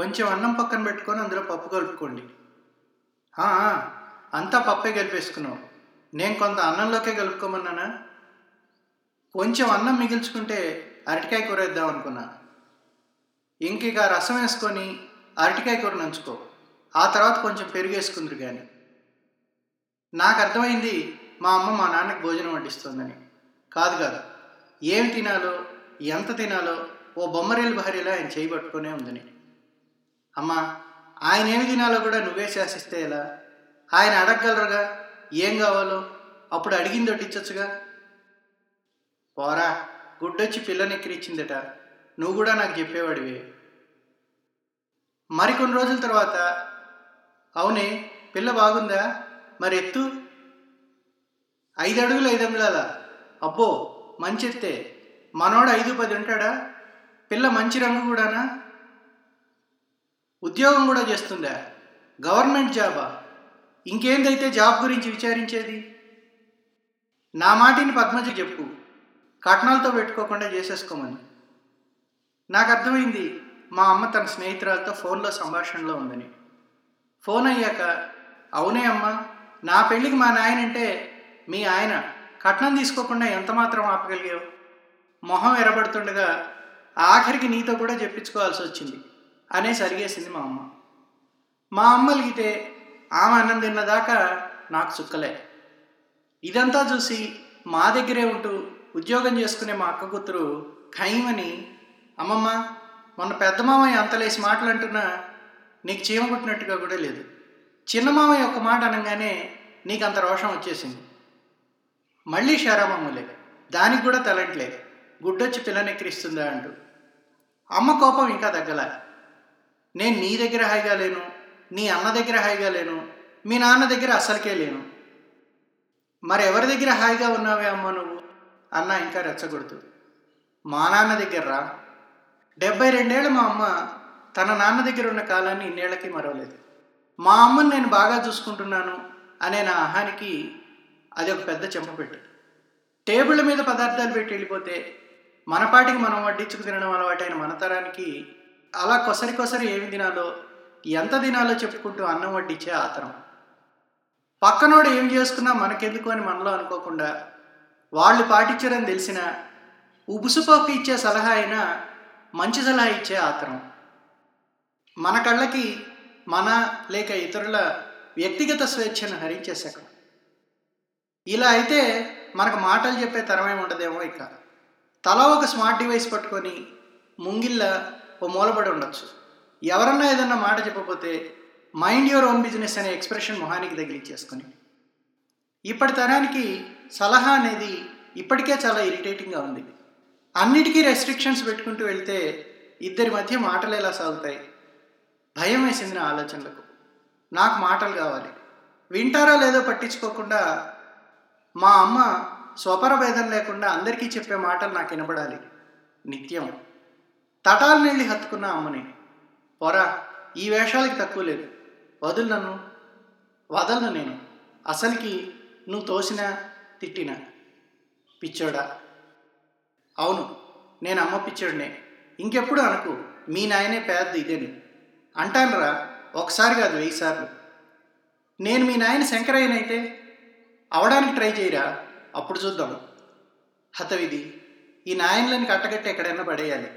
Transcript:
కొంచెం అన్నం పక్కన పెట్టుకొని అందులో పప్పు కలుపుకోండి. అంతా పప్పే కలిపేసుకున్నావు. నేను కొంత అన్నంలోకే కలుపుకోమన్నానా? కొంచెం అన్నం మిగిల్చుకుంటే అరటికాయ కూర వేద్దాం అనుకున్నా. ఇంక ఇక రసం వేసుకొని అరటికాయ కూర నంచుకో. ఆ తర్వాత కొంచెం పెరుగు వేసుకుందరు కానీ నాకు అర్థమైంది మా అమ్మ మా నాన్నకి భోజనం వడ్డిస్తుందని. కాదు కాదు ఏమి తినాలో ఎంత తినాలో ఓ బొమ్మరేలు భార్యలో ఆయన చేయబట్టుకునే ఉందని. అమ్మా ఆయన ఏమి తినాలో కూడా నువ్వే శాసిస్తే ఎలా? ఆయన అడగగలరుగా? ఏం కావాలో? అప్పుడు అడిగింది ఒట్టించచ్చుగా పోరా గుడ్డొచ్చి పిల్లని ఎక్కిరిచ్చిందట. నువ్వు కూడా నాకు చెప్పేవాడివే. మరికొన్ని రోజుల తర్వాత అవునే పిల్ల బాగుందా? మరి ఎత్తు? ఐదు అడుగులు ఐదు అంగుళాల అబ్బో మంచి ఎత్తే మనోడు ఐదు పది ఉంటాడా? పిల్ల మంచి రంగు కూడానా? ఉద్యోగం కూడా చేస్తుందా గవర్నమెంట్ జాబా? ఇంకేందైతే జాబ్ గురించి విచారించేది? నా మాటిని పద్మజ చెప్పు. కట్నాలతో పెట్టుకోకుండా చేసేసుకోమని. నాకు అర్థమైంది మా అమ్మ తన స్నేహితురాలతో ఫోన్లో సంభాషణలో ఉందని. ఫోన్ అయ్యాక అవునే అమ్మ నా పెళ్ళికి మా నాయన అంటే మీ ఆయన కట్నం తీసుకోకుండా ఎంత మాత్రం ఆపగలిగావు? మొహం ఎరబడుతుండగా ఆఖరికి నీతో కూడా చెప్పించుకోవాల్సి వచ్చింది అనే సరిగేసింది మా అమ్మ. మా అమ్మ లిగితే ఆమె అన్నం తిన్నదాకా నాకు చుక్కలే. ఇదంతా చూసి మా దగ్గరే ఉంటూ ఉద్యోగం చేసుకునే మా అక్క కూతురు ఖైమని అమ్మమ్మ మొన్న పెద్ద మామయ్య అంతలేసి మాటలు అంటున్నా నీకు చీమగుట్టినట్టుగా కూడా లేదు. చిన్న మామయ్య ఒక మాట అనగానే నీకు అంత రోషం వచ్చేసింది. మళ్ళీ షారామమ్మలే దానికి కూడా తలంట్లే గుడ్డొచ్చి పిల్లనెక్కిరిస్తుందా అంటూ. అమ్మ కోపం ఇంకా తగ్గలే. నేను నీ దగ్గర హాయిగా లేను నీ అన్న దగ్గర హాయిగా లేను మీ నాన్న దగ్గర అస్సలకే లేను. మరి ఎవరి దగ్గర హాయిగా ఉన్నావే అమ్మ నువ్వు? అన్న ఇంకా రెచ్చగొడుతూ మా నాన్న దగ్గర్రా డెబ్బై రెండేళ్ళు మా అమ్మ తన నాన్న దగ్గర ఉన్న కాలాన్ని ఇన్నేళ్ళకి మరవలేదు. మా అమ్మని నేను బాగా చూసుకుంటున్నాను అనే నా ఆహానికి అది ఒక పెద్ద చెంపపెట్టు టేబుళ్ళ మీద పదార్థాలు పెట్టి వెళ్ళిపోతే మనపాటికి మనం వడ్డించుకు తినడం అలవాటైన మన తరానికి అలా కొసరి కొసరి ఏమి తినాలో ఎంత తినాలో చెప్పుకుంటూ అన్నం వడ్డించే ఆతరం పక్కనోడు ఏం చేసుకున్నా మనకెందుకు అని మనలో అనుకోకుండా వాళ్ళు పాటించారని తెలిసిన ఉబుసుపోకు ఇచ్చే సలహా అయినా మంచి సలహా ఇచ్చే ఆతరం మన కళ్ళకి మన లేక ఇతరుల వ్యక్తిగత స్వేచ్ఛను హరించేశాక శకం ఇలా అయితే మనకు మాటలు చెప్పే తరమేమి ఉండదేమో ఇక. తల ఒక స్మార్ట్ డివైస్ పట్టుకొని ముంగిళ్ళ ఓ మూలపడి ఉండొచ్చు. ఎవరన్నా ఏదన్నా మాట చెప్పకపోతే మైండ్ యువర్ ఓన్ బిజినెస్ అనే ఎక్స్ప్రెషన్ మొహానికి తగిలిచ్చేసుకొని. ఇప్పటి తరానికి సలహా అనేది ఇప్పటికే చాలా ఇరిటేటింగ్గా ఉంది. అన్నిటికీ రెస్ట్రిక్షన్స్ పెట్టుకుంటూ వెళ్తే ఇద్దరి మధ్య మాటలు ఎలా సాగుతాయి? భయం వేసింది నా ఆలోచనలకు. నాకు మాటలు కావాలి. వింటారో లేదో పట్టించుకోకుండా మా అమ్మ స్వపర భేదం లేకుండా అందరికీ చెప్పే మాటలు నాకు వినపడాలి నిత్యం. తటాలు నీళ్ళి హత్తుకున్న అమ్మని. పొరా ఈ వేషాలకి తక్కువ లేదు. వదులు నన్ను వదలను నేను. అసలుకి నువ్వు తోసినా తిట్టినా. పిచ్చోడా. అవును నేను అమ్మ పిచ్చోడినే. ఇంకెప్పుడు అనుకు మీ నాయనే పేద ఇదేని. అంటానురా ఒకసారి కాదు వెయ్యి సార్లు. నేను మీ నాయన శంకరయ్యనైతే అవడానికి ట్రై చేయరా? అప్పుడు చూద్దాం. హతవిధి ఈ నాయనలని కట్టగట్టి ఎక్కడైనా పడేయాలి.